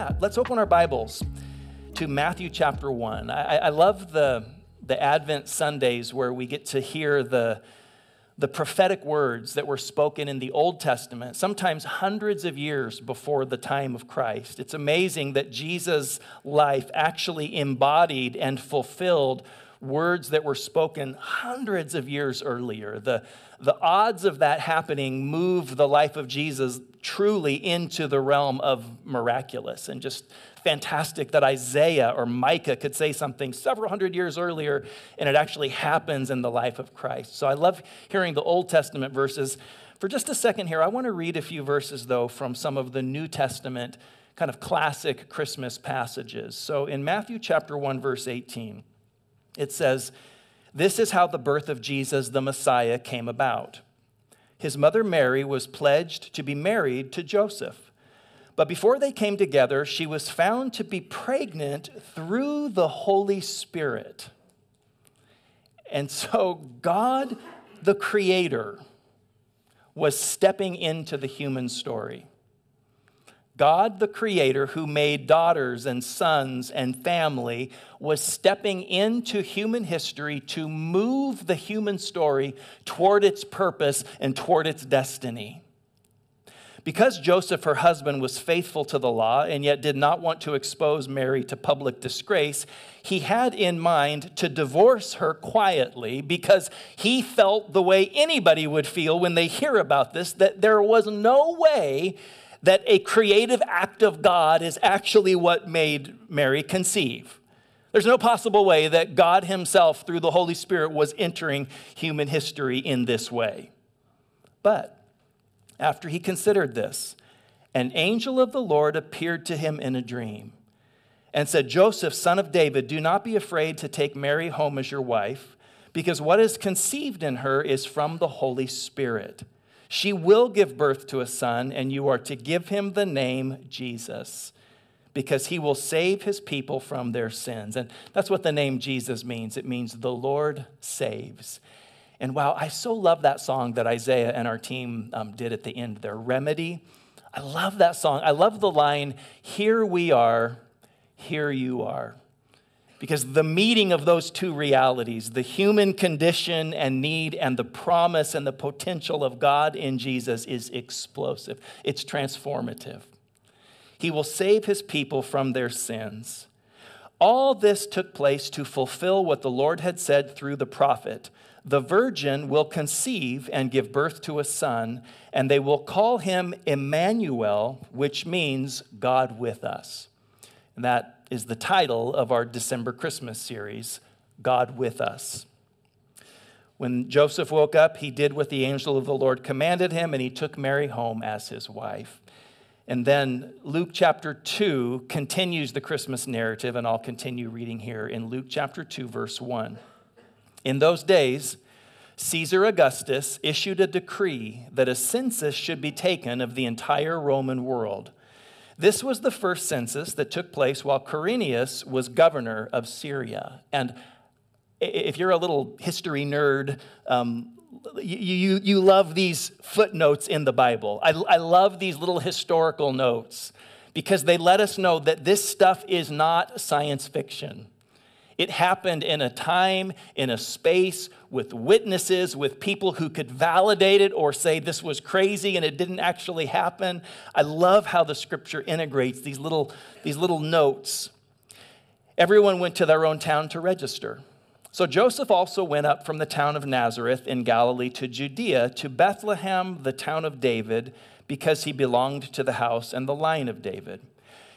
that, let's open our Bibles to Matthew chapter 1. I, I love the, the Advent Sundays where we get to hear the, the prophetic words that were spoken in the Old Testament, sometimes hundreds of years before the time of Christ. It's amazing that Jesus' life actually embodied and fulfilled words that were spoken hundreds of years earlier. The, the odds of that happening move the life of Jesus truly into the realm of miraculous and just fantastic that Isaiah or Micah could say something several hundred years earlier and it actually happens in the life of Christ. So I love hearing the Old Testament verses. For just a second here, I want to read a few verses though from some of the New Testament kind of classic Christmas passages. So in Matthew chapter 1 verse 18, it says, "This is how the birth of Jesus the Messiah came about." his mother Mary was pledged to be married to Joseph. But before they came together, she was found to be pregnant through the Holy Spirit. And so, God, the Creator, was stepping into the human story. God, the Creator, who made daughters and sons and family, was stepping into human history to move the human story toward its purpose and toward its destiny. Because Joseph, her husband, was faithful to the law and yet did not want to expose Mary to public disgrace, he had in mind to divorce her quietly because he felt the way anybody would feel when they hear about this that there was no way that a creative act of God is actually what made Mary conceive. There's no possible way that God Himself, through the Holy Spirit, was entering human history in this way. But after he considered this, an angel of the Lord appeared to him in a dream and said, Joseph, son of David, do not be afraid to take Mary home as your wife, because what is conceived in her is from the Holy Spirit. She will give birth to a son, and you are to give him the name Jesus, because he will save his people from their sins. And that's what the name Jesus means it means the Lord saves. And wow, I so love that song that Isaiah and our team um, did at the end their Remedy. I love that song. I love the line, Here we are, here you are. Because the meeting of those two realities, the human condition and need, and the promise and the potential of God in Jesus, is explosive. It's transformative. He will save his people from their sins. All this took place to fulfill what the Lord had said through the prophet The virgin will conceive and give birth to a son, and they will call him Emmanuel, which means God with us. And that is the title of our December Christmas series, God with Us. When Joseph woke up, he did what the angel of the Lord commanded him, and he took Mary home as his wife. And then Luke chapter 2 continues the Christmas narrative, and I'll continue reading here in Luke chapter 2, verse 1. In those days, Caesar Augustus issued a decree that a census should be taken of the entire Roman world. This was the first census that took place while Quirinius was governor of Syria. And if you're a little history nerd, um, you, you, you love these footnotes in the Bible. I, I love these little historical notes because they let us know that this stuff is not science fiction. It happened in a time, in a space, with witnesses, with people who could validate it or say this was crazy and it didn't actually happen. I love how the scripture integrates these little, these little notes. Everyone went to their own town to register. So Joseph also went up from the town of Nazareth in Galilee to Judea, to Bethlehem, the town of David, because he belonged to the house and the line of David.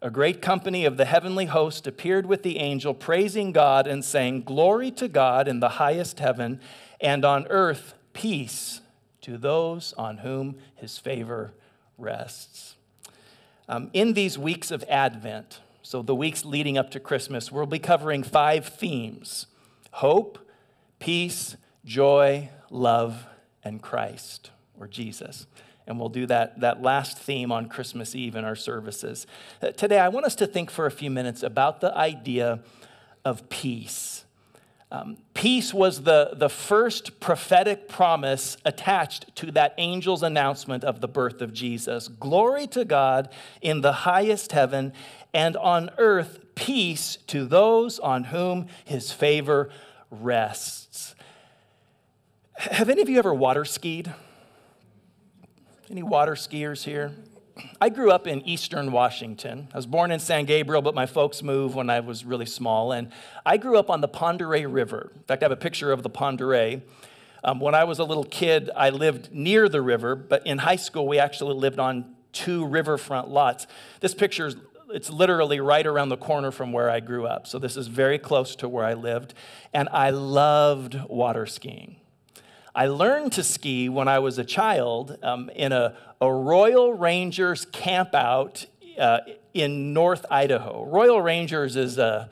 a great company of the heavenly host appeared with the angel, praising God and saying, Glory to God in the highest heaven, and on earth peace to those on whom his favor rests. Um, in these weeks of Advent, so the weeks leading up to Christmas, we'll be covering five themes hope, peace, joy, love, and Christ, or Jesus. And we'll do that, that last theme on Christmas Eve in our services. Uh, today, I want us to think for a few minutes about the idea of peace. Um, peace was the, the first prophetic promise attached to that angel's announcement of the birth of Jesus. Glory to God in the highest heaven, and on earth, peace to those on whom his favor rests. Have any of you ever water skied? Any water skiers here? I grew up in eastern Washington. I was born in San Gabriel, but my folks moved when I was really small. And I grew up on the Oreille River. In fact, I have a picture of the Oreille. Um, when I was a little kid, I lived near the river, but in high school, we actually lived on two riverfront lots. This picture is it's literally right around the corner from where I grew up. So this is very close to where I lived. And I loved water skiing. I learned to ski when I was a child um, in a, a Royal Rangers campout uh, in North Idaho. Royal Rangers is a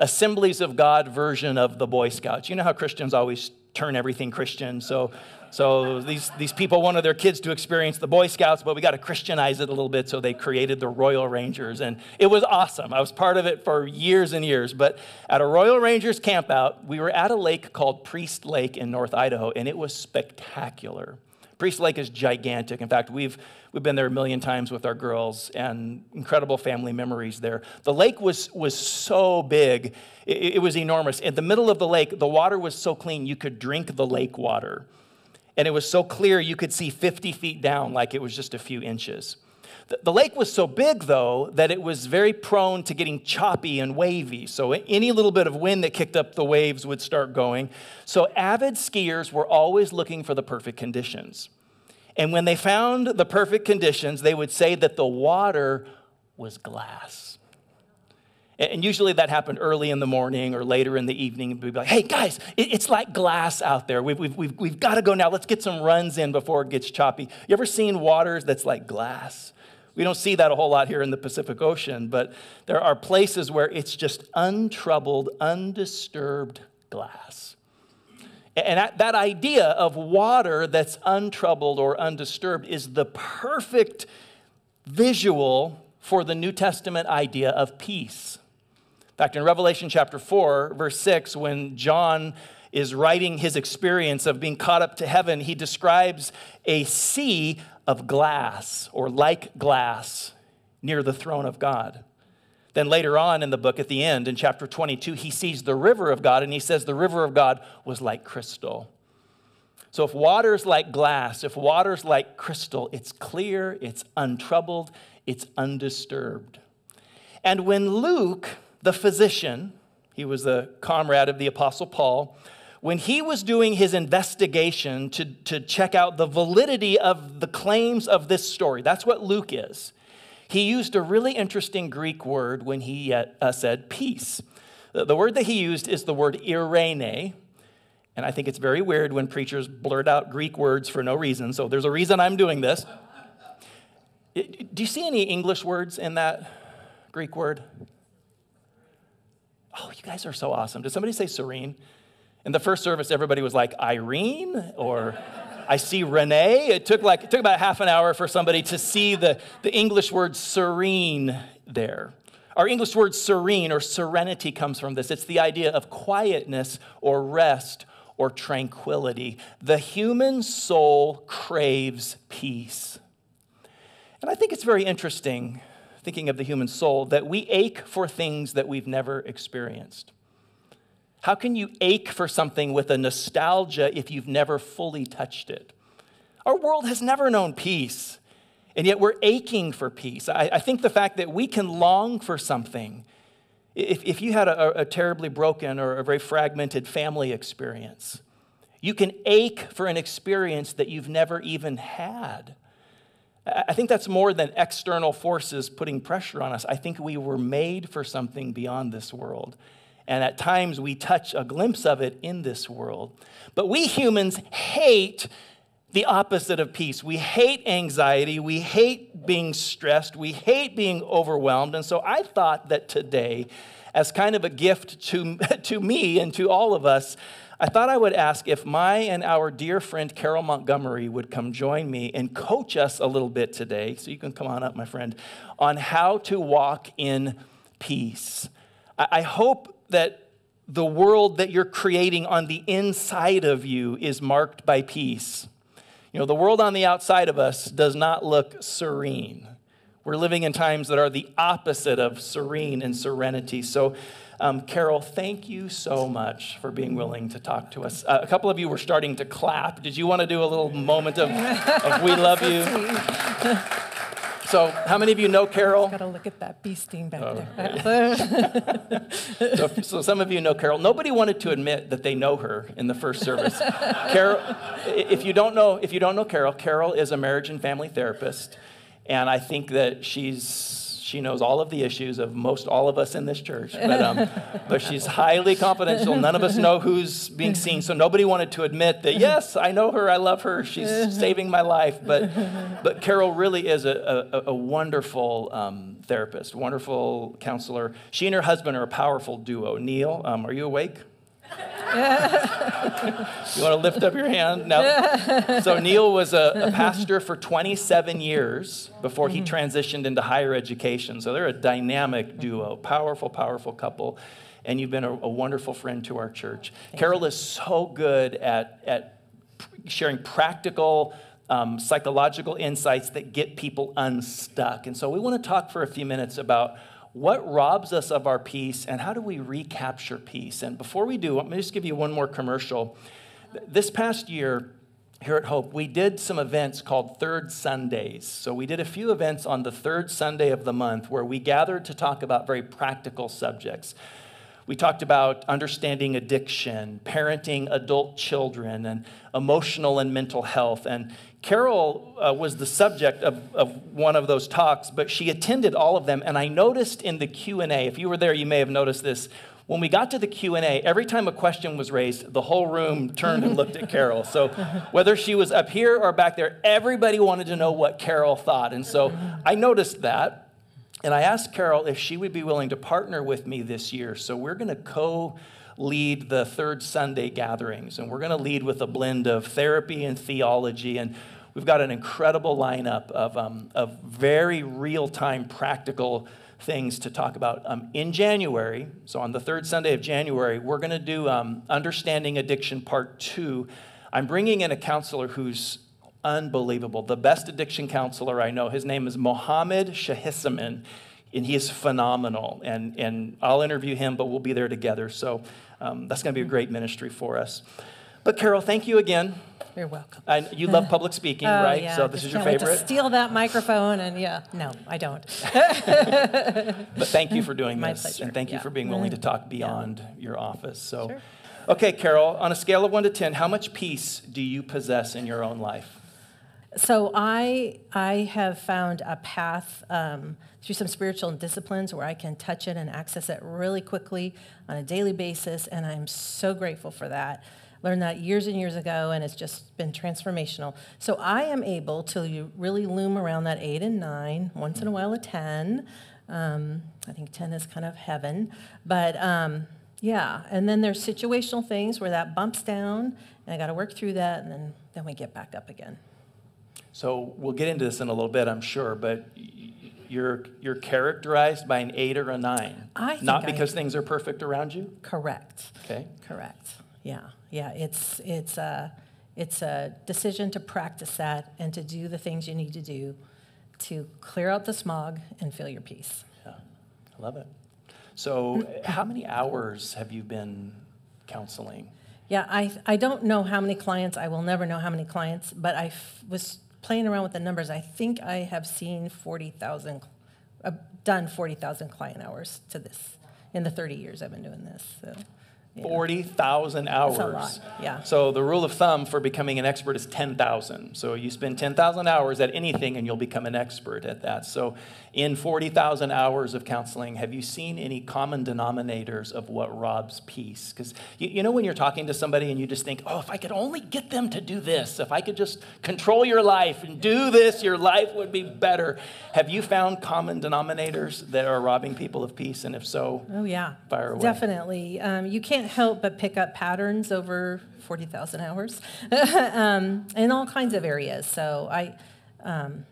Assemblies of God version of the Boy Scouts. You know how Christians always turn everything Christian. So, so these, these people wanted their kids to experience the Boy Scouts, but we got to Christianize it a little bit. So they created the Royal Rangers. And it was awesome. I was part of it for years and years. But at a Royal Rangers campout, we were at a lake called Priest Lake in North Idaho, and it was spectacular. Priest Lake is gigantic. In fact, we've, we've been there a million times with our girls and incredible family memories there. The lake was, was so big, it, it was enormous. In the middle of the lake, the water was so clean you could drink the lake water. And it was so clear you could see 50 feet down like it was just a few inches. The lake was so big, though, that it was very prone to getting choppy and wavy. So any little bit of wind that kicked up the waves would start going. So avid skiers were always looking for the perfect conditions. And when they found the perfect conditions, they would say that the water was glass. And usually that happened early in the morning or later in the evening. We'd be like, hey, guys, it's like glass out there. We've, we've, we've, we've got to go now. Let's get some runs in before it gets choppy. You ever seen waters that's like glass? We don't see that a whole lot here in the Pacific Ocean, but there are places where it's just untroubled, undisturbed glass. And that, that idea of water that's untroubled or undisturbed is the perfect visual for the New Testament idea of peace. In fact, in Revelation chapter 4, verse 6, when John is writing his experience of being caught up to heaven, he describes a sea of glass or like glass near the throne of God. Then later on in the book, at the end, in chapter 22, he sees the river of God and he says the river of God was like crystal. So if water's like glass, if water's like crystal, it's clear, it's untroubled, it's undisturbed. And when Luke, the physician, he was the comrade of the Apostle Paul, when he was doing his investigation to, to check out the validity of the claims of this story, that's what Luke is. He used a really interesting Greek word when he uh, said peace. The word that he used is the word irene, and I think it's very weird when preachers blurt out Greek words for no reason, so there's a reason I'm doing this. Do you see any English words in that Greek word? Oh, you guys are so awesome. Did somebody say serene? In the first service, everybody was like, Irene or I see Renee. It took like it took about half an hour for somebody to see the, the English word serene there. Our English word serene or serenity comes from this. It's the idea of quietness or rest or tranquility. The human soul craves peace. And I think it's very interesting, thinking of the human soul, that we ache for things that we've never experienced. How can you ache for something with a nostalgia if you've never fully touched it? Our world has never known peace, and yet we're aching for peace. I, I think the fact that we can long for something, if, if you had a, a terribly broken or a very fragmented family experience, You can ache for an experience that you've never even had. I think that's more than external forces putting pressure on us. I think we were made for something beyond this world. And at times we touch a glimpse of it in this world. But we humans hate the opposite of peace. We hate anxiety. We hate being stressed. We hate being overwhelmed. And so I thought that today, as kind of a gift to, to me and to all of us, I thought I would ask if my and our dear friend Carol Montgomery would come join me and coach us a little bit today. So you can come on up, my friend, on how to walk in peace. I hope that the world that you're creating on the inside of you is marked by peace. You know, the world on the outside of us does not look serene. We're living in times that are the opposite of serene and serenity. So, um, Carol, thank you so much for being willing to talk to us. Uh, a couple of you were starting to clap. Did you want to do a little moment of, of we love you? So, how many of you know Carol? Got to look at that bee sting back oh, there. so, so, some of you know Carol. Nobody wanted to admit that they know her in the first service. Carol, if you don't know, if you don't know Carol, Carol is a marriage and family therapist, and I think that she's she knows all of the issues of most all of us in this church, but, um, but she's highly confidential. None of us know who's being seen, so nobody wanted to admit that, yes, I know her, I love her, she's saving my life. But, but Carol really is a, a, a wonderful um, therapist, wonderful counselor. She and her husband are a powerful duo. Neil, um, are you awake? You want to lift up your hand? No. So Neil was a, a pastor for 27 years before he mm-hmm. transitioned into higher education. So they're a dynamic duo, powerful, powerful couple. And you've been a, a wonderful friend to our church. Thank Carol you. is so good at, at sharing practical, um, psychological insights that get people unstuck. And so we want to talk for a few minutes about what robs us of our peace and how do we recapture peace? And before we do, let me just give you one more commercial. This past year, here at Hope, we did some events called Third Sundays. So we did a few events on the third Sunday of the month where we gathered to talk about very practical subjects. We talked about understanding addiction, parenting adult children, and emotional and mental health. And Carol uh, was the subject of, of one of those talks, but she attended all of them. And I noticed in the Q&A, if you were there, you may have noticed this. When we got to the Q&A, every time a question was raised, the whole room turned and looked at Carol. So whether she was up here or back there, everybody wanted to know what Carol thought. And so I noticed that. And I asked Carol if she would be willing to partner with me this year. So we're going to co lead the third Sunday gatherings, and we're going to lead with a blend of therapy and theology. And we've got an incredible lineup of, um, of very real time practical things to talk about. Um, in January, so on the third Sunday of January, we're going to do um, Understanding Addiction Part 2. I'm bringing in a counselor who's unbelievable, the best addiction counselor I know. His name is Mohammed Shahisaman, and he is phenomenal. And, and I'll interview him, but we'll be there together. So um, that's going to be a great ministry for us. But Carol, thank you again. You're welcome. And you love public speaking, oh, right? Yeah, so this is your favorite. To steal that microphone and yeah, no, I don't. but thank you for doing My this, pleasure. and thank you yeah. for being willing to talk beyond yeah. your office. So, sure. okay, Carol, on a scale of one to ten, how much peace do you possess in your own life? So I I have found a path um, through some spiritual disciplines where I can touch it and access it really quickly on a daily basis, and I'm so grateful for that. Learned that years and years ago, and it's just been transformational. So I am able to really loom around that eight and nine, once in a while a 10. Um, I think 10 is kind of heaven. But um, yeah, and then there's situational things where that bumps down, and I got to work through that, and then, then we get back up again. So we'll get into this in a little bit, I'm sure, but you're, you're characterized by an eight or a nine. I Not because I, things are perfect around you? Correct. Okay. Correct. Yeah, yeah. It's it's a it's a decision to practice that and to do the things you need to do to clear out the smog and feel your peace. Yeah, I love it. So, how many hours have you been counseling? Yeah, I I don't know how many clients. I will never know how many clients, but I f- was playing around with the numbers. I think I have seen forty thousand, uh, done forty thousand client hours to this in the thirty years I've been doing this. So 40,000 hours. That's a lot, yeah. So the rule of thumb for becoming an expert is 10,000. So you spend 10,000 hours at anything and you'll become an expert at that. So in 40,000 hours of counseling, have you seen any common denominators of what robs peace? Because you, you know when you're talking to somebody and you just think, oh, if I could only get them to do this, if I could just control your life and do this, your life would be better. Have you found common denominators that are robbing people of peace? And if so, Oh, yeah. Fire away. Definitely. Um, you can't help but pick up patterns over 40,000 hours um, in all kinds of areas. So I. Um,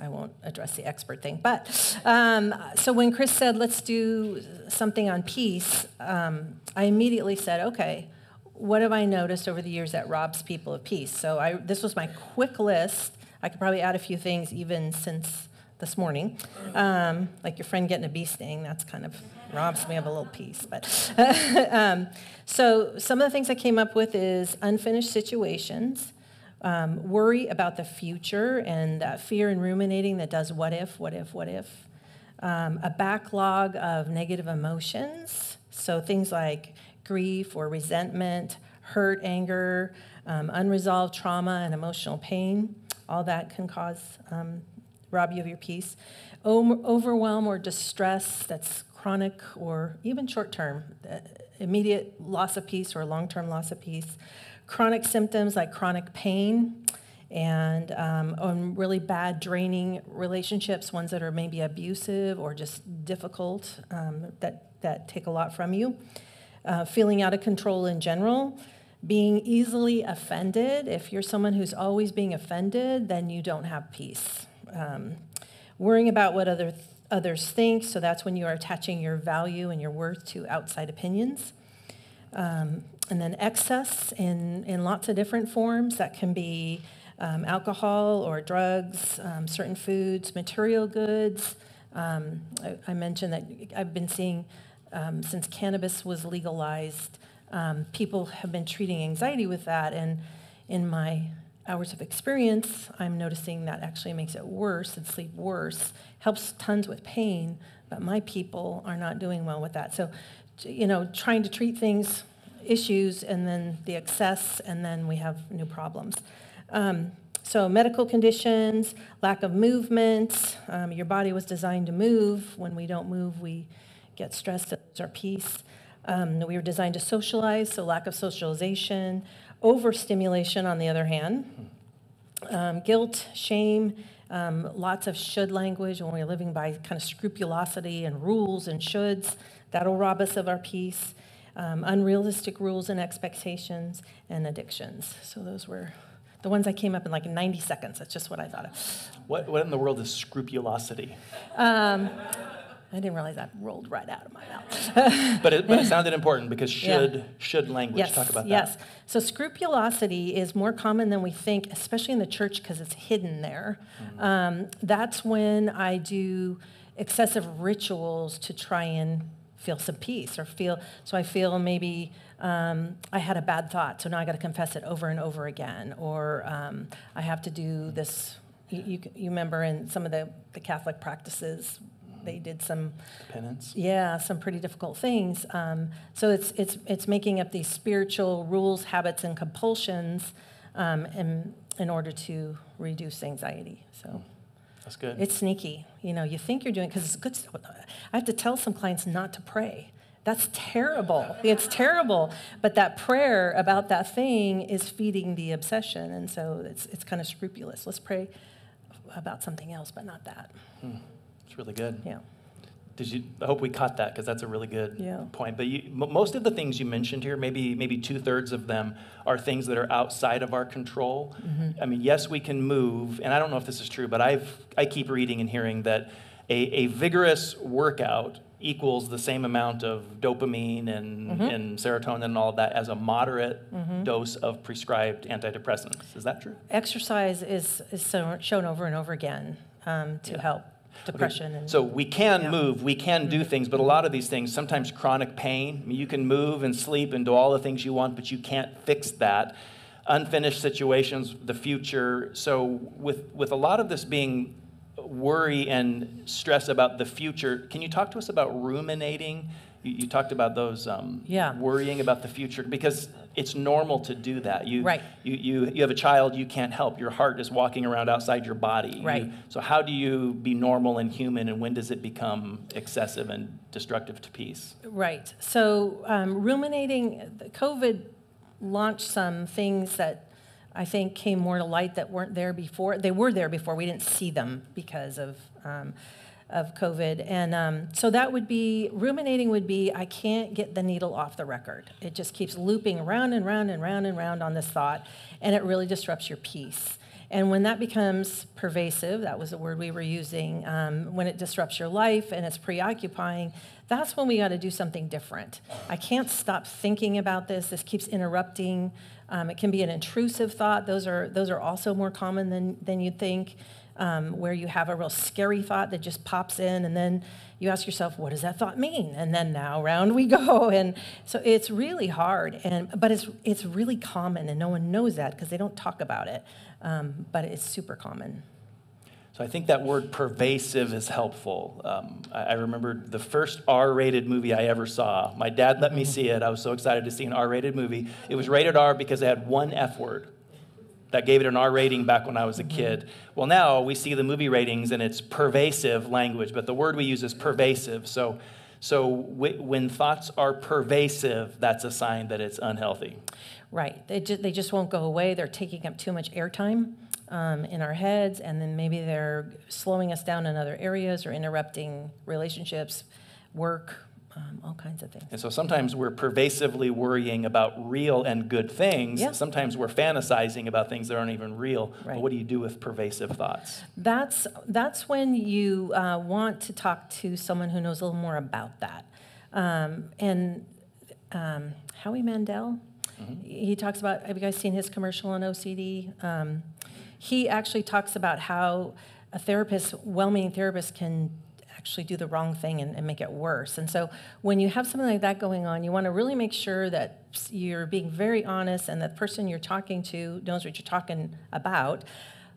I won't address the expert thing, but um, so when Chris said, let's do something on peace, um, I immediately said, okay, what have I noticed over the years that robs people of peace? So I, this was my quick list. I could probably add a few things even since this morning, um, like your friend getting a bee sting. That's kind of robs me of a little peace. But um, so some of the things I came up with is unfinished situations, um, worry about the future, and that fear and ruminating that does what if, what if, what if. Um, a backlog of negative emotions, so things like grief or resentment, hurt, anger, um, unresolved trauma, and emotional pain. All that can cause um, rob you of your peace. O- overwhelm or distress that's chronic or even short term, uh, immediate loss of peace or long term loss of peace. Chronic symptoms like chronic pain and um, on really bad draining relationships, ones that are maybe abusive or just difficult um, that, that take a lot from you. Uh, feeling out of control in general, being easily offended. If you're someone who's always being offended, then you don't have peace. Um, worrying about what other th- others think, so that's when you are attaching your value and your worth to outside opinions. Um, and then excess in, in lots of different forms. That can be um, alcohol or drugs, um, certain foods, material goods. Um, I, I, mentioned that I've been seeing um, since cannabis was legalized, um, people have been treating anxiety with that. And in my hours of experience, I'm noticing that actually makes it worse and sleep worse, helps tons with pain, but my people are not doing well with that. So, you know, trying to treat things issues and then the excess, and then we have new problems. Um, so, medical conditions, lack of movement. Um, your body was designed to move. When we don't move, we get stressed, it's our peace. Um, we were designed to socialize, so lack of socialization. Overstimulation, on the other hand. Um, guilt, shame, um, lots of should language when we're living by kind of scrupulosity and rules and shoulds. That'll rob us of our peace um, unrealistic rules and expectations, and addictions. So those were the ones I came up in like 90 seconds. That's just what I thought of. What, what in the world is scrupulosity? Um, I didn't realize that rolled right out of my mouth. but, it, but it sounded important because should, yeah. should language. Yes, Talk about that. Yes. So scrupulosity is more common than we think, especially in the church because it's hidden there. Mm-hmm. Um, that's when I do excessive rituals to try and feel some peace or feel so i feel maybe um, i had a bad thought so now i got to confess it over and over again or um, i have to do this you, you, you, remember in some of the, the catholic practices they did some penance? Yeah some pretty difficult things um, so it's it's it's making up these spiritual rules habits and compulsions um, in, in order to reduce anxiety so that's good. It's sneaky. You know, you think you're doing because it's good. I have to tell some clients not to pray. That's terrible. It's terrible. But that prayer about that thing is feeding the obsession, and so it's it's kind of scrupulous. Let's pray about something else, but not that. Hmm. It's really good. Yeah. Did you? I hope we caught that because that's a really good yeah. point. But you, m- most of the things you mentioned here, maybe maybe two thirds of them are things that are outside of our control. Mm-hmm. I mean, yes, we can move, and I don't know if this is true, but I've I keep reading and hearing that a, a vigorous workout equals the same amount of dopamine and, mm-hmm. and serotonin and all of that as a moderate mm-hmm. dose of prescribed antidepressants. Is that true? Exercise is, is shown over and over again um, to yeah. help depression. Okay. And, so we can yeah. move, we can do mm-hmm. things, but a lot of these things, sometimes chronic pain, I mean, you can move and sleep and do all the things you want, but you can't fix that. Unfinished situations, the future. So with, with a lot of this being worry and stress about the future, can you talk to us about ruminating You, you talked about those um, Yeah. worrying about the future because it's normal to do that. You, Right. You, you, you have a child you can't help. Your heart is walking around outside your body. You- Right. so how do you be normal and human, and when does it become excessive and destructive to peace? Right. So um, ruminating, the COVID launched some things that I think came more to light that weren't there before. They were there before. We didn't see them because of um, of COVID. And um, so that would be ruminating. Would be I can't get the needle off the record. It just keeps looping around and round and round and round on this thought, and it really disrupts your peace. And when that becomes pervasive, that was the word we were using, um, when it disrupts your life and it's preoccupying, that's when we got to do something different. I can't stop thinking about this. This keeps interrupting. Um, it can be an intrusive thought. Those are, those are also more common than, than you'd think, um, where you have a real scary thought that just pops in, and then you ask yourself, what does that thought mean? And then now round we go. And so it's really hard, and, but it's, it's really common, and no one knows that because they don't talk about it. Um, but it's super common. So I think that word pervasive is helpful. Um, I, I remember the first R-rated movie I ever saw. My dad let me see it. I was so excited to see an R-rated movie. It was rated R because it had one F word. That gave it an R rating back when I was a kid. Well, now we see the movie ratings and it's pervasive language, but the word we use is pervasive. So, so when thoughts are pervasive, that's a sign that it's unhealthy. Right. They just, they just won't go away. They're taking up too much airtime um, in our heads, and then maybe they're slowing us down in other areas or interrupting relationships, work, um, all kinds of things. And so sometimes we're pervasively worrying about real and good things. Yeah. Sometimes we're fantasizing about things that aren't even real. But Right. what do you do with pervasive thoughts? That's, that's when you uh, want to talk to someone who knows a little more about that. Um, and um, Howie Mandel, he talks about, have you guys seen his commercial on OCD? Um, he actually talks about how a therapist, well meaning therapist, can actually do the wrong thing and, and make it worse. And so when you have something like that going on, you want to really make sure that you're being very honest and the person you're talking to knows what you're talking about.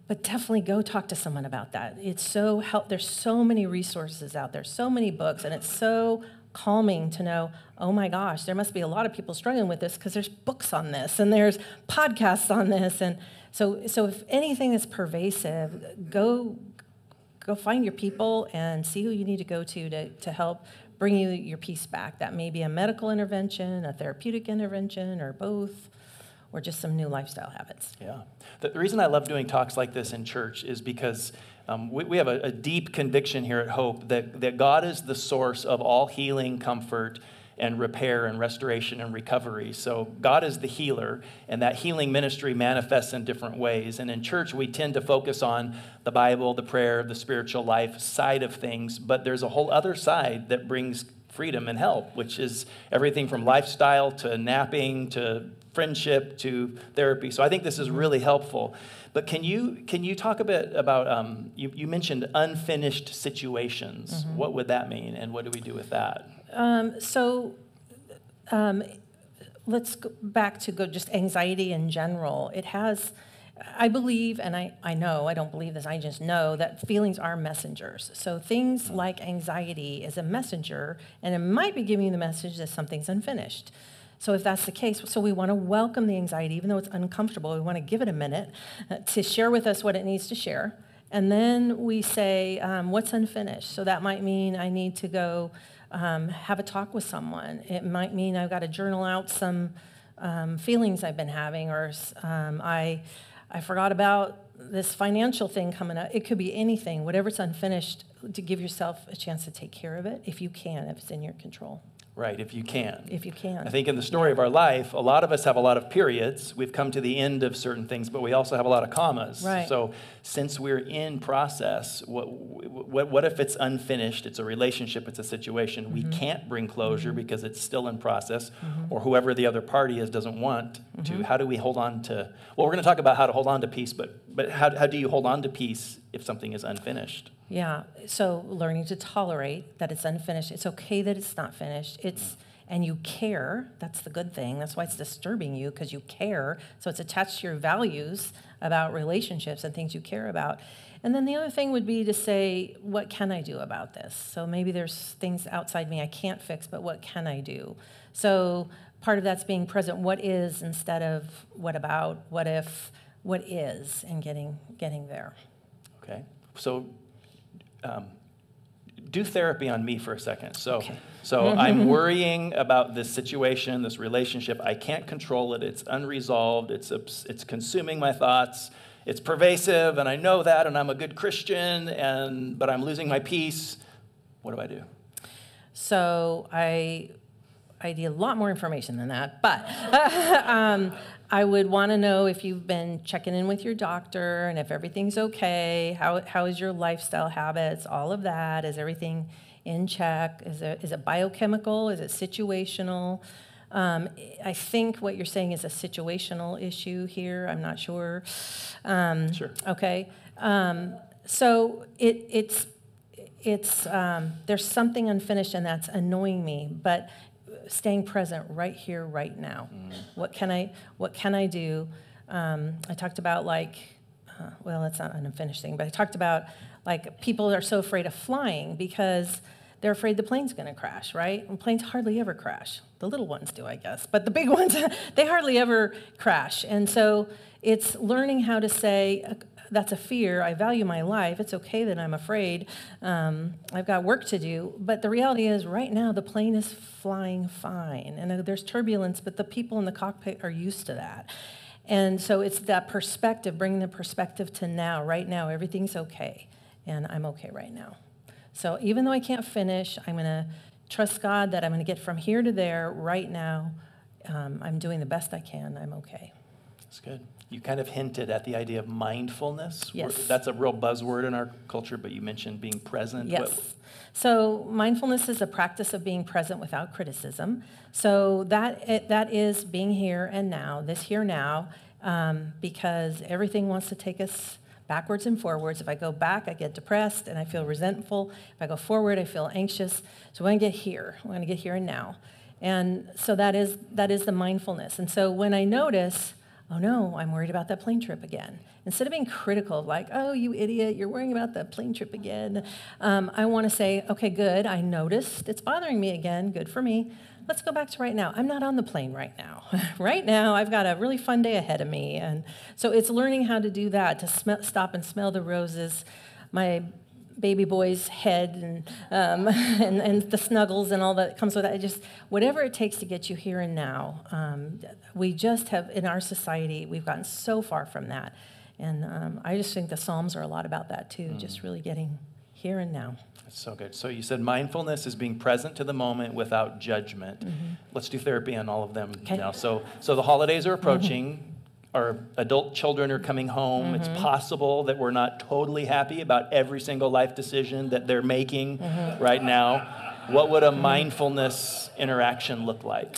But definitely go talk to someone about that. It's so help. There's so many resources out there, so many books, and it's so calming to know. Oh my gosh, there must be a lot of people struggling with this because there's books on this and there's podcasts on this, and so so if anything is pervasive, go go find your people and see who you need to go to to, to help bring you your peace back. That may be a medical intervention, a therapeutic intervention, or both, or just some new lifestyle habits. Yeah. The, the reason I love doing talks like this in church is because um, we, we have a, a deep conviction here at Hope that, that God is the source of all healing, comfort, and repair and restoration and recovery. So God is the healer, and that healing ministry manifests in different ways. And in church, we tend to focus on the Bible, the prayer, the spiritual life side of things, but there's a whole other side that brings freedom and help, which is everything from lifestyle to napping to friendship to therapy. So I think this is really helpful. But can you can you talk a bit about um, you, you mentioned unfinished situations? What would that mean, and what do we do with that? Um, so um, let's go back to go just anxiety in general. It has, I believe, and I, I know, I don't believe this, I just know that feelings are messengers. So things like anxiety is a messenger, and it might be giving you the message that something's unfinished. So if that's the case, so we want to welcome the anxiety, even though it's uncomfortable. We want to give it a minute uh, to share with us what it needs to share. And then we say, um, what's unfinished? So that might mean I need to go um, have a talk with someone. It might mean I've got to journal out some um, feelings I've been having, or um, I, I forgot about this financial thing coming up. It could be anything, whatever's unfinished, to give yourself a chance to take care of it if you can, if it's in your control, Right, if you can. if you can. I think in the story of our life, a lot of us have a lot of periods. We've come to the end of certain things, but we also have a lot of commas. Right. So since we're in process, what, what, what if it's unfinished? It's a relationship, it's a situation. Mm-hmm. We can't bring closure because it's still in process, or whoever the other party is doesn't want Mm-hmm. to. How do we hold on to? Well, we're going to talk about how to hold on to peace, but, but how, how do you hold on to peace if something is unfinished? Yeah, so learning to tolerate that it's unfinished. It's okay that it's not finished. It's mm. and you care. That's the good thing. That's why it's disturbing you because you care. So it's attached to your values about relationships and things you care about. And then the other thing would be to say, what can I do about this? So maybe there's things outside me I can't fix, but what can I do? So part of that's being present. What is instead of what about, what if, what is, and getting getting there. Okay. So um, do therapy on me for a second. So, okay. so I'm worrying about this situation, this relationship. I can't control it. It's unresolved. It's it's consuming my thoughts. It's pervasive, and I know that, and I'm a good Christian, and but I'm losing my peace. What do I do? So I I need a lot more information than that, but um, I would want to know if you've been checking in with your doctor and if everything's okay. How, how is your lifestyle habits? All of that. Is everything in check? Is it, is it biochemical? Is it situational? Um, I think what you're saying is a situational issue here. I'm not sure. Um, sure. Okay. Um, so it, it's it's um, there's something unfinished and that's annoying me but staying present right here, right now. Mm. What can I What can I do? Um, I talked about like, uh, well, it's not an unfinished thing, but I talked about like people are so afraid of flying because they're afraid the plane's going to crash, right? And planes hardly ever crash. The little ones do, I guess, but the big ones they hardly ever crash. And so it's learning how to say, that's a fear. I value my life. It's okay that I'm afraid. Um, I've got work to do. But the reality is, right now, the plane is flying fine. And there's turbulence, but the people in the cockpit are used to that. And so it's that perspective, bringing the perspective to now. Right now, everything's okay. And I'm okay right now. So even though I can't finish, I'm going to trust God that I'm going to get from here to there right now. Um, I'm doing the best I can. I'm okay. That's good. You kind of hinted at the idea of mindfulness. Yes. That's a real buzzword in our culture, but you mentioned being present. Yes. What? So mindfulness is a practice of being present without criticism. So that it, that is being here and now, this here now, um, because everything wants to take us backwards and forwards. If I go back, I get depressed and I feel resentful. If I go forward, I feel anxious. So when I want to get here. I want to get here and now. And so that is that is the mindfulness. And so when I notice oh no, I'm worried about that plane trip again. Instead of being critical, like, oh, you idiot, you're worrying about that plane trip again, um, I want to say, okay, good, I noticed it's bothering me again, good for me. Let's go back to right now. I'm not on the plane right now. right now, I've got a really fun day ahead of me. And so it's learning how to do that, to sm- stop and smell the roses. My baby boy's head and, um, and, and, the snuggles and all that comes with that. just whatever it takes to get you here and now. Um, we just have in our society we've gotten so far from that, and um, I just think the Psalms are a lot about that too. Mm. Just really getting here and now. That's so good. So you said mindfulness is being present to the moment without judgment. Mm-hmm. Let's do therapy on all of them okay. now. So so the holidays are approaching. Mm-hmm our adult children are coming home. Mm-hmm. It's possible that we're not totally happy about every single life decision that they're making mm-hmm. right now. What would a mindfulness interaction look like?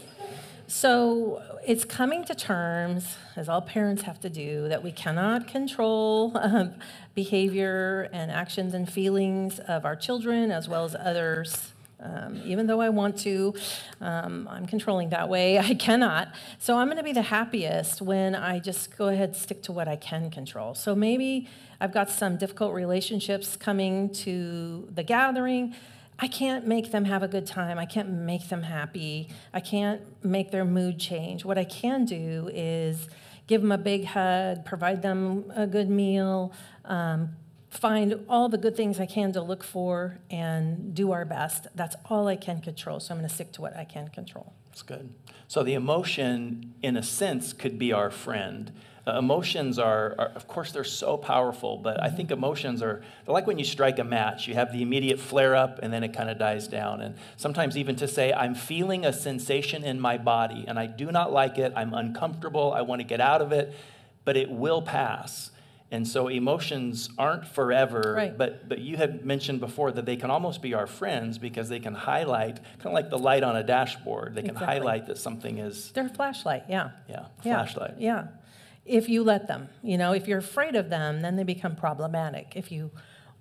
So it's coming to terms, as all parents have to do, that we cannot control um, behavior and actions and feelings of our children as well as others um, even though I want to, um, I'm controlling that way. I cannot. So I'm going to be the happiest when I just go ahead stick to what I can control. So maybe I've got some difficult relationships coming to the gathering. I can't make them have a good time. I can't make them happy. I can't make their mood change. What I can do is give them a big hug, provide them a good meal, um, find all the good things I can to look for and do our best. That's all I can control. So I'm going to stick to what I can control. That's good. So the emotion, in a sense, could be our friend. Uh, emotions are, are, of course, they're so powerful, but I think emotions are like when you strike a match. You have the immediate flare up and then it kind of dies down. And sometimes, even to say, I'm feeling a sensation in my body and I do not like it, I'm uncomfortable, I want to get out of it, but it will pass. And so emotions aren't forever, right. but, but you had mentioned before that they can almost be our friends because they can highlight, kind of like the light on a dashboard, they can exactly. highlight that something is. They're a flashlight, yeah. Yeah, flashlight. Yeah. If you let them, you know, if you're afraid of them, then they become problematic. If you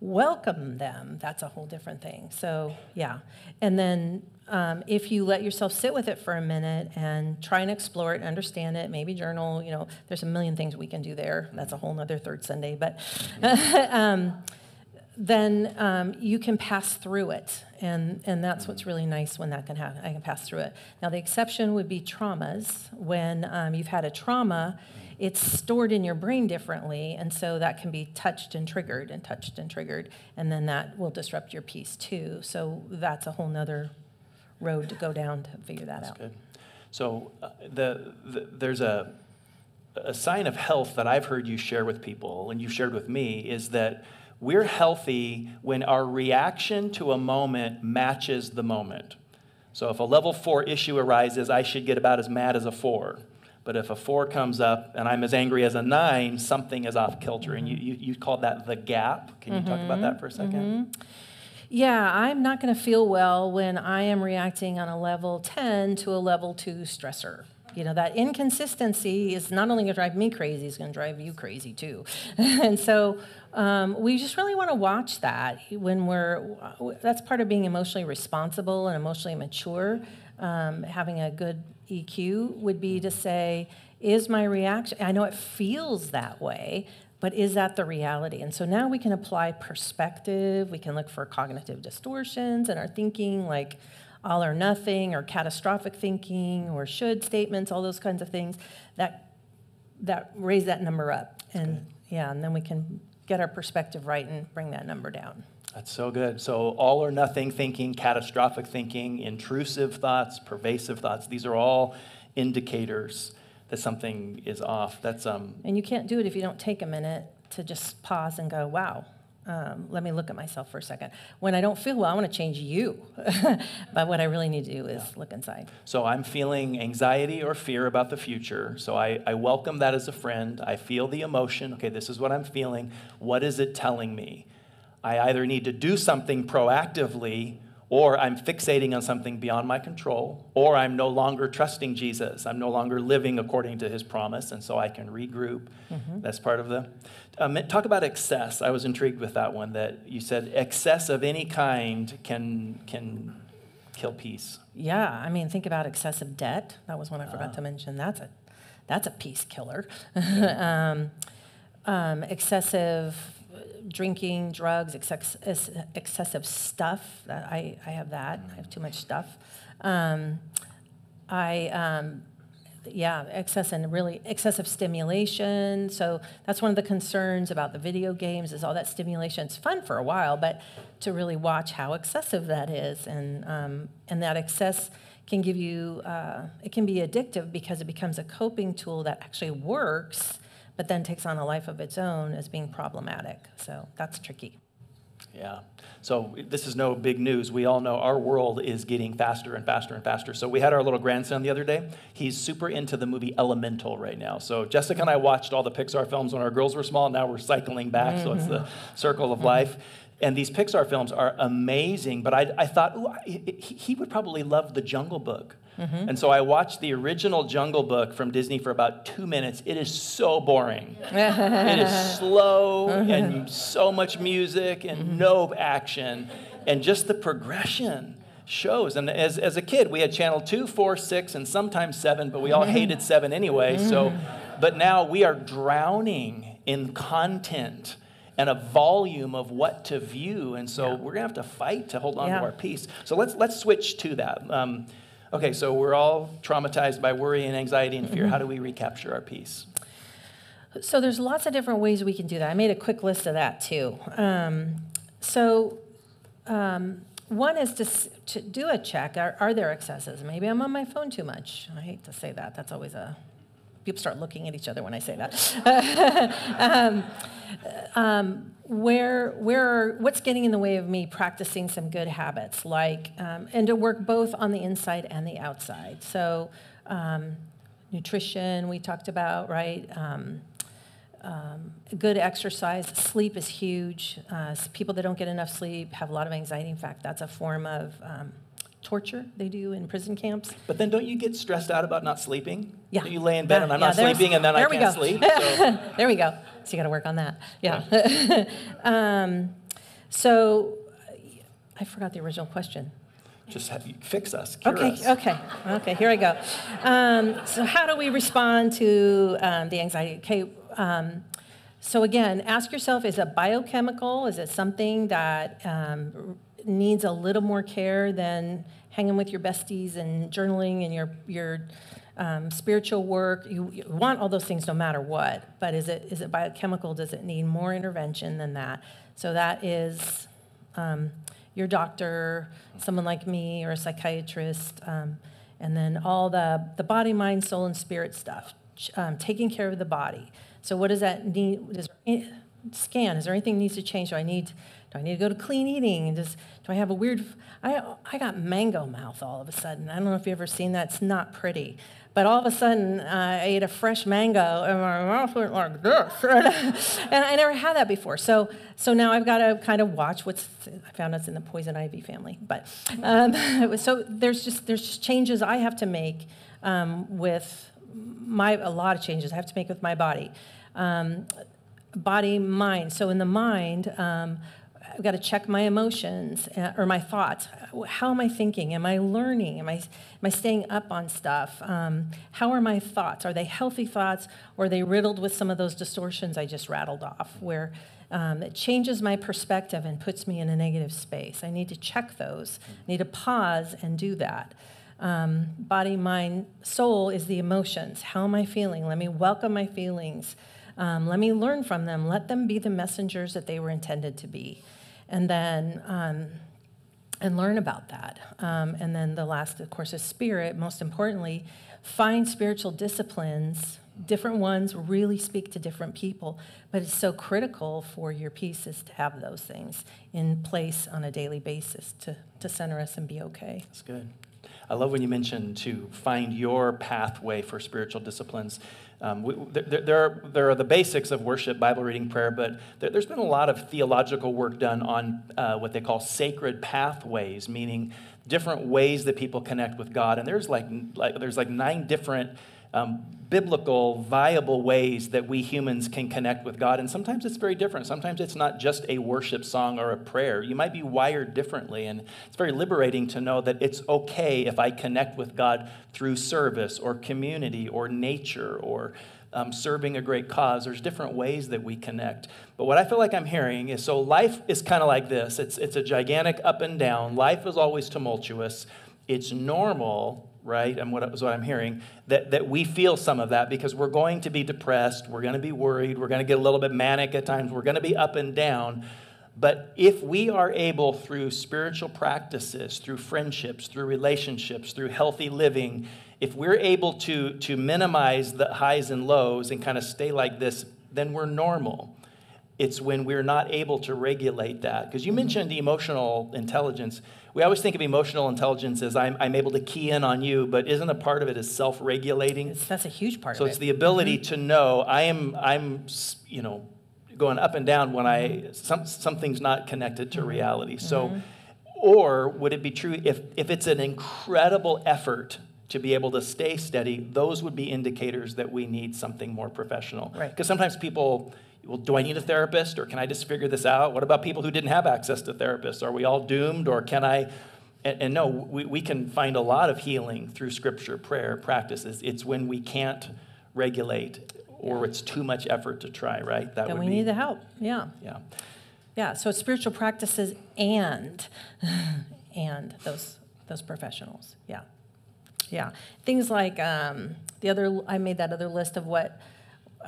welcome them, that's a whole different thing. So, yeah. And then um, if you let yourself sit with it for a minute and try and explore it, understand it, maybe journal, you know, there's a million things we can do there. That's a whole nother third Sunday. But um, then um, you can pass through it. And, and that's what's really nice when that can happen. I can pass through it. Now, the exception would be traumas. When um, you've had a trauma, it's stored in your brain differently. And so that can be touched and triggered and touched and triggered. And then that will disrupt your peace too. So that's a whole nother road to go down to figure that That's out. good. So uh, the, the, there's a, a sign of health that I've heard you share with people, and you've shared with me, is that we're healthy when our reaction to a moment matches the moment. So if a level four issue arises, I should get about as mad as a four. But if a four comes up and I'm as angry as a nine, something is off kilter. And you, mm-hmm. you, you called that the gap. Can you talk about that mm-hmm. for a 2nd Yeah, I'm not going to feel well when I am reacting on a level 10 to a level 2 stressor. You know, that inconsistency is not only going to drive me crazy, it's going to drive you crazy too. and so um, we just really want to watch that when we're, that's part of being emotionally responsible and emotionally mature. Um, having a good EQ would be to say, is my reaction, I know it feels that way, but is that the reality? And so now we can apply perspective, we can look for cognitive distortions in our thinking, like all or nothing or catastrophic thinking or should statements, all those kinds of things that that raise that number up. And okay. yeah, and then we can get our perspective right and bring that number down. That's so good. So, all or nothing thinking, catastrophic thinking, intrusive thoughts, pervasive thoughts, these are all indicators that something is off. That's um And you can't do it if you don't take a minute to just pause and go, "Wow, um, let me look at myself for a second. When I don't feel well, I want to change you. but what I really need to do is yeah. look inside. So I'm feeling anxiety or fear about the future. So I, I welcome that as a friend. I feel the emotion. Okay, this is what I'm feeling. What is it telling me? I either need to do something proactively or I'm fixating on something beyond my control, or I'm no longer trusting Jesus. I'm no longer living according to his promise, and so I can regroup. Mm-hmm. That's part of the. Um, talk about excess. I was intrigued with that one that you said excess of any kind can, can kill peace. Yeah, I mean, think about excessive debt. That was one I forgot to mention. That's a, that's a peace killer. um, um, excessive drinking, drugs, excess, excessive stuff. I, I have that. I have too much stuff. Um, I, um, yeah, excess and really excessive stimulation. So that's one of the concerns about the video games is all that stimulation. It's fun for a while, but to really watch how excessive that is, and um, and that excess can give you uh, it can be addictive because it becomes a coping tool that actually works but then takes on a life of its own as being problematic. So that's tricky. Yeah. So this is no big news. We all know our world is getting faster and faster and faster. So we had our little grandson the other day. He's super into the movie Elemental right now. So Jessica and I watched all the Pixar films when our girls were small. Now we're cycling back. Mm-hmm. So it's the mm-hmm. circle of mm-hmm. life. And these Pixar films are amazing. But I, I thought, ooh, he, he would probably love The Jungle Book. Mm-hmm. And so I watched the original Jungle Book from Disney for about two minutes. It is so boring. it is slow and so much music and mm-hmm. no action. And just the progression shows. And as, as a kid, we had channel two, four, six, and sometimes seven, but we all mm-hmm. hated seven anyway. So, mm-hmm. but now we are drowning in content and a volume of what to view. And so yeah. we're gonna have to fight to hold on yeah. to our peace. So let's let's switch to that. Um, Okay, so we're all traumatized by worry and anxiety and fear. How do we recapture our peace? So there's lots of different ways we can do that. I made a quick list of that too. Um, so um, one is to, to do a check. Are, are there excesses? Maybe I'm on my phone too much. I hate to say that. That's always a people start looking at each other when I say that. um, um, where, where, what's getting in the way of me practicing some good habits, like, um, and to work both on the inside and the outside. So, um, nutrition we talked about, right? Um, um, good exercise, sleep is huge. Uh, people that don't get enough sleep have a lot of anxiety. In fact, that's a form of um, torture they do in prison camps. But then don't you get stressed out about not sleeping? Yeah. You lay in bed yeah, and I'm yeah, not sleeping and then I can't sleep. So. there we go. So you got to work on that. Yeah. yeah. um, so I forgot the original question. Just have, fix us. Okay, us. okay, okay. Here I go. Um, so, how do we respond to um, the anxiety? Okay. Um, so again, ask yourself: Is it biochemical? Is it something that um, needs a little more care than hanging with your besties and journaling and your your um, spiritual work? You, you want all those things no matter what. But is it is it biochemical? Does it need more intervention than that? So that is um, your doctor, someone like me, or a psychiatrist, um, and then all the, the body, mind, soul, and spirit stuff, um, taking care of the body. So, what does that need? Does scan? Is there anything needs to change? Do I need do I need to go to clean eating? Does do I have a weird? I I got mango mouth all of a sudden. I don't know if you've ever seen that. It's not pretty. But all of a sudden, uh, I ate a fresh mango, and my mouth went like this. and I never had that before. So, so now I've got to kind of watch what's. I found it's in the poison ivy family. But um, so there's just there's just changes I have to make um, with my a lot of changes I have to make with my body, um, body mind. So in the mind. Um, I've got to check my emotions uh, or my thoughts. How am I thinking? Am I learning? Am I, am I staying up on stuff? Um, how are my thoughts? Are they healthy thoughts or are they riddled with some of those distortions I just rattled off where um, it changes my perspective and puts me in a negative space? I need to check those. I need to pause and do that. Um, body, mind, soul is the emotions. How am I feeling? Let me welcome my feelings. Um, let me learn from them. Let them be the messengers that they were intended to be and then um, and learn about that. Um, and then the last, of course, is spirit. Most importantly, find spiritual disciplines. Different ones really speak to different people, but it's so critical for your pieces to have those things in place on a daily basis to, to center us and be okay. That's good. I love when you mentioned to find your pathway for spiritual disciplines. Um, we, there, there, are, there are the basics of worship, Bible reading, prayer, but there, has been a lot of theological work done on uh, what they call sacred pathways, meaning different ways that people connect with God. And there's like, like there's like nine different um, biblical, viable ways that we humans can connect with God. And sometimes it's very different. Sometimes it's not just a worship song or a prayer. You might be wired differently. And it's very liberating to know that it's okay if I connect with God through service or community or nature or um, serving a great cause. There's different ways that we connect. But what I feel like I'm hearing is so life is kind of like this it's, it's a gigantic up and down. Life is always tumultuous. It's normal right? And what is what I'm hearing that, that we feel some of that because we're going to be depressed, we're going to be worried, we're going to get a little bit manic at times, we're going to be up and down. But if we are able through spiritual practices, through friendships, through relationships, through healthy living, if we're able to, to minimize the highs and lows and kind of stay like this, then we're normal. It's when we're not able to regulate that. Because you mentioned emotional intelligence. We always think of emotional intelligence as I'm, I'm able to key in on you, but isn't a part of it is self-regulating? That's a huge part so of it. So it's the ability mm-hmm. to know I am, I'm, you know, going up and down when I, some, something's not connected to mm-hmm. reality. So, mm-hmm. or would it be true if, if it's an incredible effort to be able to stay steady, those would be indicators that we need something more professional. Right. Because sometimes people, well, do I need a therapist or can I just figure this out? What about people who didn't have access to therapists? Are we all doomed or can I? And, and no, we, we can find a lot of healing through scripture, prayer, practices. It's when we can't regulate or it's too much effort to try, right? That then we be, need the help. Yeah. Yeah. Yeah. So spiritual practices and and those those professionals. Yeah. Yeah. Things like um, the other. I made that other list of what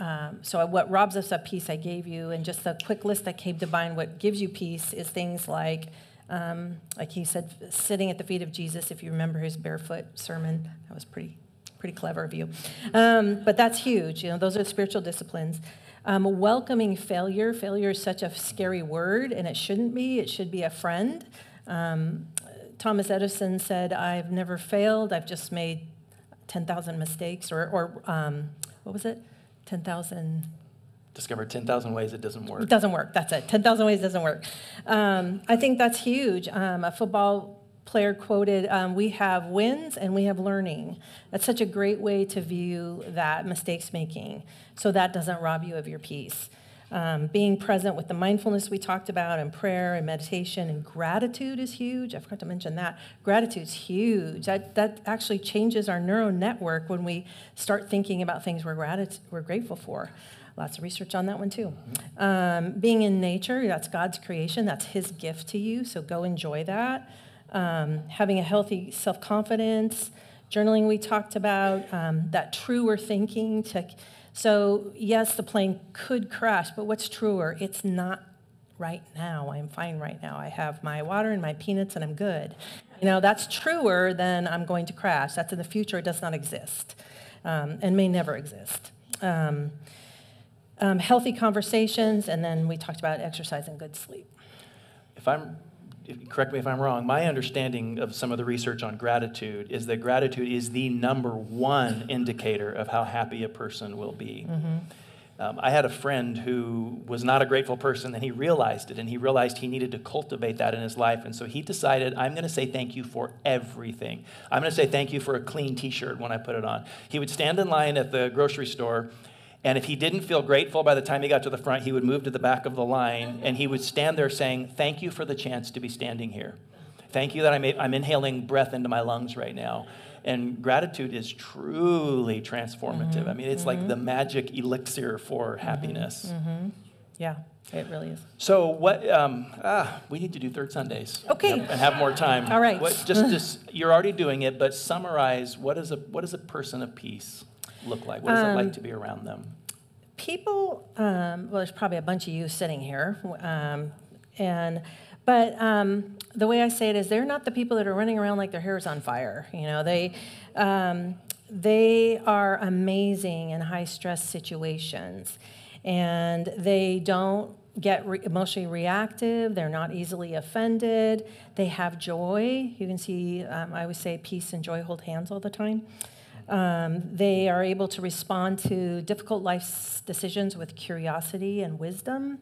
um, so what robs us of peace I gave you, and just a quick list that came to mind. What gives you peace is things like, um, like he said, sitting at the feet of Jesus. If you remember his barefoot sermon, that was pretty, pretty clever of you. Um, but that's huge. You know, those are spiritual disciplines. Um, welcoming failure. Failure is such a scary word, and it shouldn't be. It should be a friend. Um, Thomas Edison said, "I've never failed. I've just made 10,000 mistakes." Or, or um, what was it? 10,000. Discover 10,000 ways it doesn't work. It doesn't work. That's it. 10,000 ways doesn't work. Um, I think that's huge. Um, a football player quoted, um, We have wins and we have learning. That's such a great way to view that mistakes making. So that doesn't rob you of your peace. Um, being present with the mindfulness we talked about and prayer and meditation and gratitude is huge. I forgot to mention that. Gratitude's huge. That, that actually changes our neural network when we start thinking about things we're, we're grateful for. Lots of research on that one too. Um, being in nature, that's God's creation, that's His gift to you, so go enjoy that. Um, having a healthy self confidence, journaling we talked about, um, that truer thinking to so, yes, the plane could crash, but what's truer? It's not right now. I'm fine right now. I have my water and my peanuts and I'm good. You know, that's truer than I'm going to crash. That's in the future. It does not exist um, and may never exist. Um, um, healthy conversations, and then we talked about exercise and good sleep. If I'm correct me if I'm wrong, my understanding of some of the research on gratitude is that gratitude is the number one indicator of how happy a person will be. Mm-hmm. Um, I had a friend who was not a grateful person, and he realized it, and he realized he needed to cultivate that in his life. And so he decided, I'm going to say thank you for everything. I'm going to say thank you for a clean t shirt when I put it on. He would stand in line at the grocery store and if he didn't feel grateful by the time he got to the front, he would move to the back of the line and he would stand there saying, Thank you for the chance to be standing here. Thank you that I'm, I'm inhaling breath into my lungs right now. And gratitude is truly transformative. Mm-hmm. I mean, it's mm-hmm. like the magic elixir for mm-hmm. happiness. Mm-hmm. Yeah, it really is. So, what? Um, ah, we need to do third Sundays. Okay. And have more time. All right. What, just, just you're already doing it, but summarize what is a what is a person of peace? Look like? What does um, it like um, to be around them? People, um, well, there's probably a bunch of you sitting here, um, and but um, the way I say it is, they're not the people that are running around like their hair is on fire. You know, they um, they are amazing in high stress situations, and they don't get re- emotionally reactive. They're not easily offended. They have joy. You can see, um, I always say, peace and joy hold hands all the time. Um, they are able to respond to difficult life decisions with curiosity and wisdom.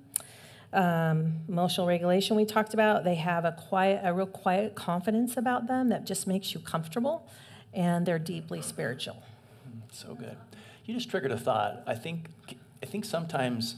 Um, emotional regulation we talked about. They have a quiet, a real quiet confidence about them that just makes you comfortable, and they're deeply spiritual. So good. You just triggered a thought. I think, I think sometimes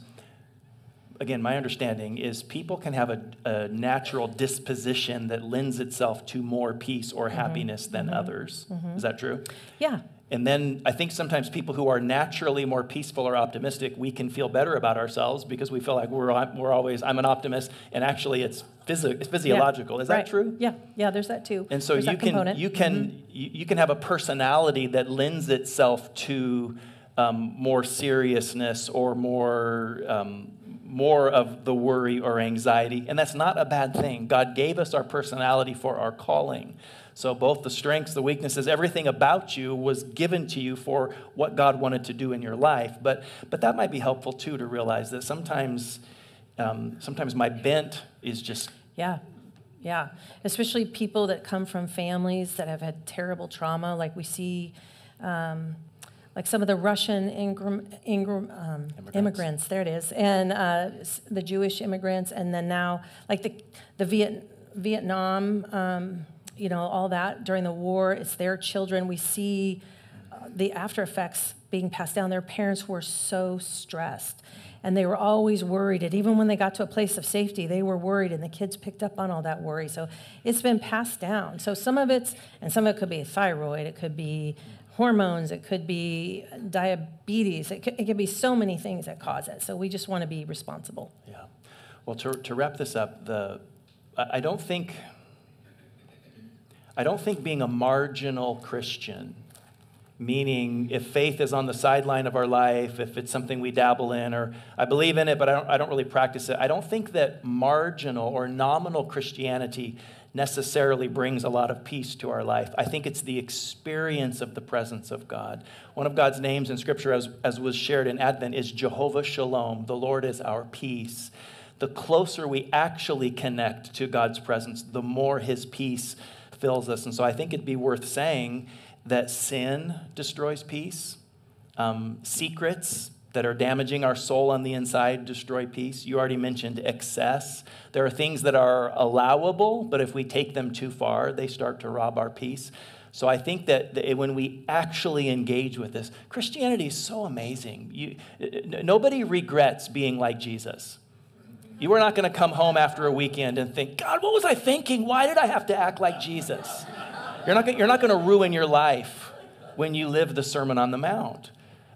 again, my understanding is people can have a, a, natural disposition that lends itself to more peace or mm-hmm. happiness than mm-hmm. others. Mm-hmm. Is that true? Yeah. And then I think sometimes people who are naturally more peaceful or optimistic, we can feel better about ourselves because we feel like we're, we're always, I'm an optimist, and actually it's, physio- it's physiological. Yeah, Is that true? Yeah, yeah, there's that too. And so there's you can, you, can, mm-hmm. you, you, can have a personality that lends itself to um, more seriousness or more. Um, more of the worry or anxiety, and that's not a bad thing. God gave us our personality for our calling. So, both the strengths, the weaknesses, everything about you was given to you for what God wanted to do in your life. But, but that might be helpful too to realize that sometimes, um, sometimes my bent is just. Yeah, yeah. Especially people that come from families that have had terrible trauma, like we see. Um, like some of the Russian Ingram, Ingram, um, immigrants. immigrants. there it is, and uh, the Jewish immigrants, and then now like the the Viet, Vietnam um, you know, all that during the war. It's their children. We see uh, the after effects being passed down. Their parents were so stressed and they were always worried. And even when they got to a place of safety, they were worried, and the kids picked up on all that worry. So it's been passed down. So some of it's, and some of it could be thyroid, it could be hormones, it could be diabetes, it could, it could be so many things that cause it. So we just want to be responsible. Yeah. Well, to, to wrap this up, the I don't think I don't think being a marginal Christian, meaning if faith is on the sideline of our life, if it's something we dabble in, or I believe in it, but I don't, I don't really practice it, I don't think that marginal or nominal Christianity necessarily brings a lot of peace to our life. I think it's the experience of the presence of God. One of God's names in Scripture, as, as was shared in Advent, is Jehovah Shalom. The Lord is our peace. The closer we actually connect to God's presence, the more His peace fills us. And so I think it'd be worth saying that sin destroys peace, um, secrets that are damaging our soul on the inside destroy peace. You already mentioned excess. There are things that are allowable, but if we take them too far, they start to rob our peace. So I think that when we actually engage with this, Christianity is so amazing. You, nobody regrets being like Jesus. You are not going to come home after a weekend and think, God, what was I thinking? Why did I have to act like Jesus? You're not, you're not going to ruin your life when you live the Sermon on the Mount.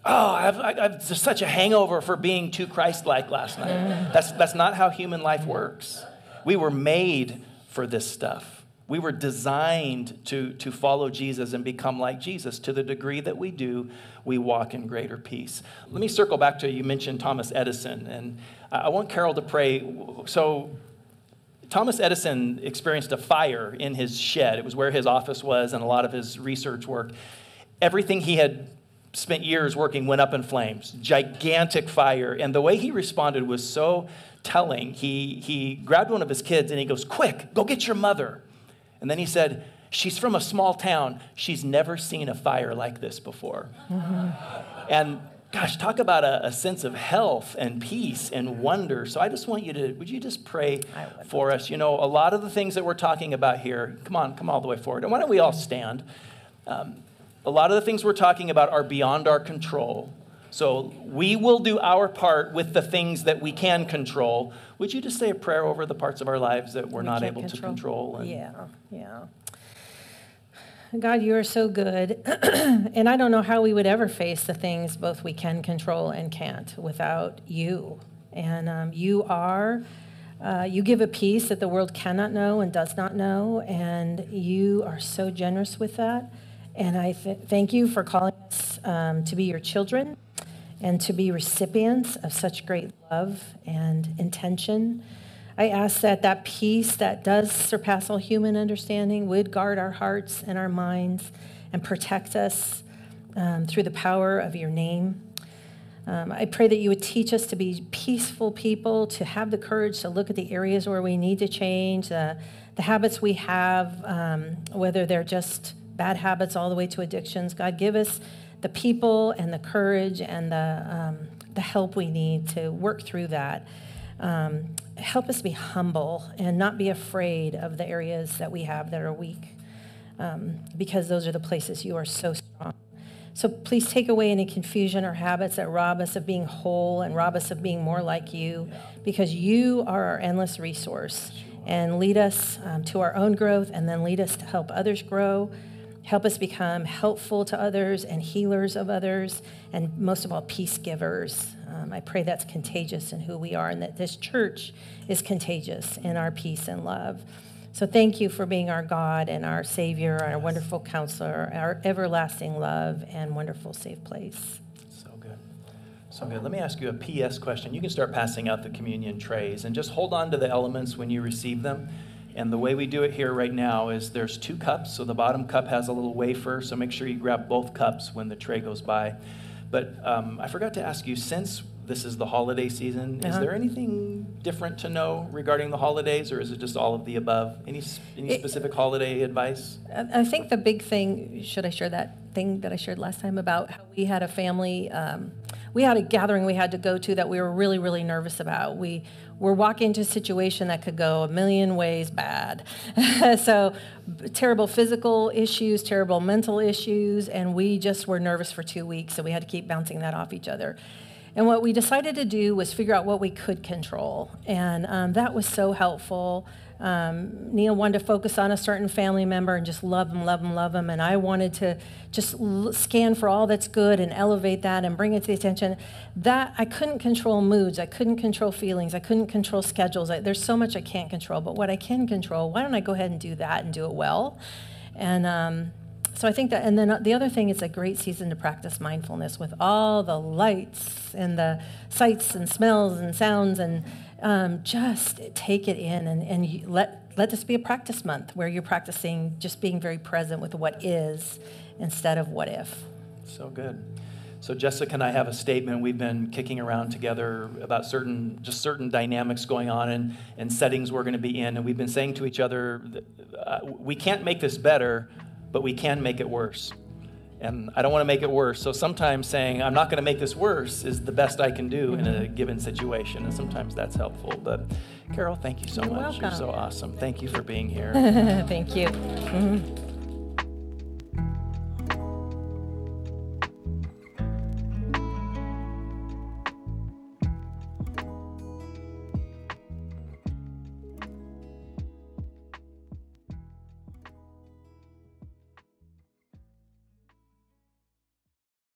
Oh, I have, I have such a hangover for being too Christ like last night. That's, that's not how human life works. We were made for this stuff. We were designed to, to follow Jesus and become like Jesus. To the degree that we do, we walk in greater peace. Let me circle back to you mentioned Thomas Edison, and I want Carol to pray. So, Thomas Edison experienced a fire in his shed. It was where his office was and a lot of his research work. Everything he had spent years working went up in flames, gigantic fire. And the way he responded was so telling. He, he grabbed one of his kids and he goes, Quick, go get your mother. And then he said, She's from a small town. She's never seen a fire like this before. Mm-hmm. And gosh, talk about a, a, sense of health and peace and wonder. So I just want you to, would you just pray for us? You know, a lot of the things that we're talking about here, come on, come all the way forward. And why don't we all stand? Um, a lot of the things we're talking about are beyond our control. So we will do our part with the things that we can control. Would you just say a prayer over the parts of our lives that we're we not able control. to control? And... Yeah, yeah. God, you are so good. and I don't know how we would ever face the things both we can control and can't without you. And um, you are, uh, you give a peace that the world cannot know and does not know. And you are so generous with that. And I th- thank you for calling us um, to be your children and to be recipients of such great love and intention. I ask that that peace that does surpass all human understanding would guard our hearts and our minds and protect us um, through the power of your name. Um, I pray that you would teach us to be peaceful people, to have the courage to look at the areas where we need to change, uh, the habits we have, um, whether they're just bad habits all the way to addictions. God, give us the people and the courage and the, um, the help we need to work through that. Um, help us be humble and not be afraid of the areas that we have that are weak, um, because those are the places you are so strong. So please take away any confusion or habits that rob us of being whole and rob us of being more like you, because you are our endless resource. And lead us um, to our own growth and then lead us to help others grow. Help us become helpful to others and healers of others, and most of all, peace givers. Um, I pray that's contagious in who we are, and that this church is contagious in our peace and love. So thank you for being our God and our Savior, our wonderful counselor, our everlasting love, and wonderful safe place. So good. So good. Let me ask you a PS question. You can start passing out the communion trays and just hold on to the elements when you receive them. And the way we do it here right now is there's two cups. So the bottom cup has a little wafer. So make sure you grab both cups when the tray goes by. But um, I forgot to ask you, since this is the holiday season, uh-huh. is there anything different to know regarding the holidays, or is it just all of the above? Any, any it, specific holiday advice? I think the big thing, should I share that thing that I shared last time about how we had a family? Um, we had a gathering we had to go to that we were really, really nervous about. We we're walking into a situation that could go a million ways bad. so, terrible physical issues, terrible mental issues, and we just were nervous for two weeks, so we had to keep bouncing that off each other. And what we decided to do was figure out what we could control, and um, that was so helpful. Um, Neil wanted to focus on a certain family member and just love them, love them, love them. And I wanted to just scan for all that's good and elevate that and bring it to the attention. That I couldn't control moods. I couldn't control feelings. I couldn't control schedules. I, there's so much I can't control. But what I can control, why don't I go ahead and do that and do it well? And um, so I think that, and then the other thing, it's a great season to practice mindfulness with all the lights and the sights and smells and sounds and um, just take it in and, and let, let this be a practice month where you're practicing just being very present with what is instead of what if. So good. So Jessica and I have a statement we've been kicking around together about certain just certain dynamics going on and, and settings we're going to be in, and we've been saying to each other, uh, we can't make this better, but we can make it worse and I don't want to make it worse. So sometimes saying, I'm not going to make this worse is the best I can do in a given situation. And sometimes that's helpful. But Carol, thank you so You're much. Welcome. You're so awesome. Thank you for being here. thank you. Mm-hmm.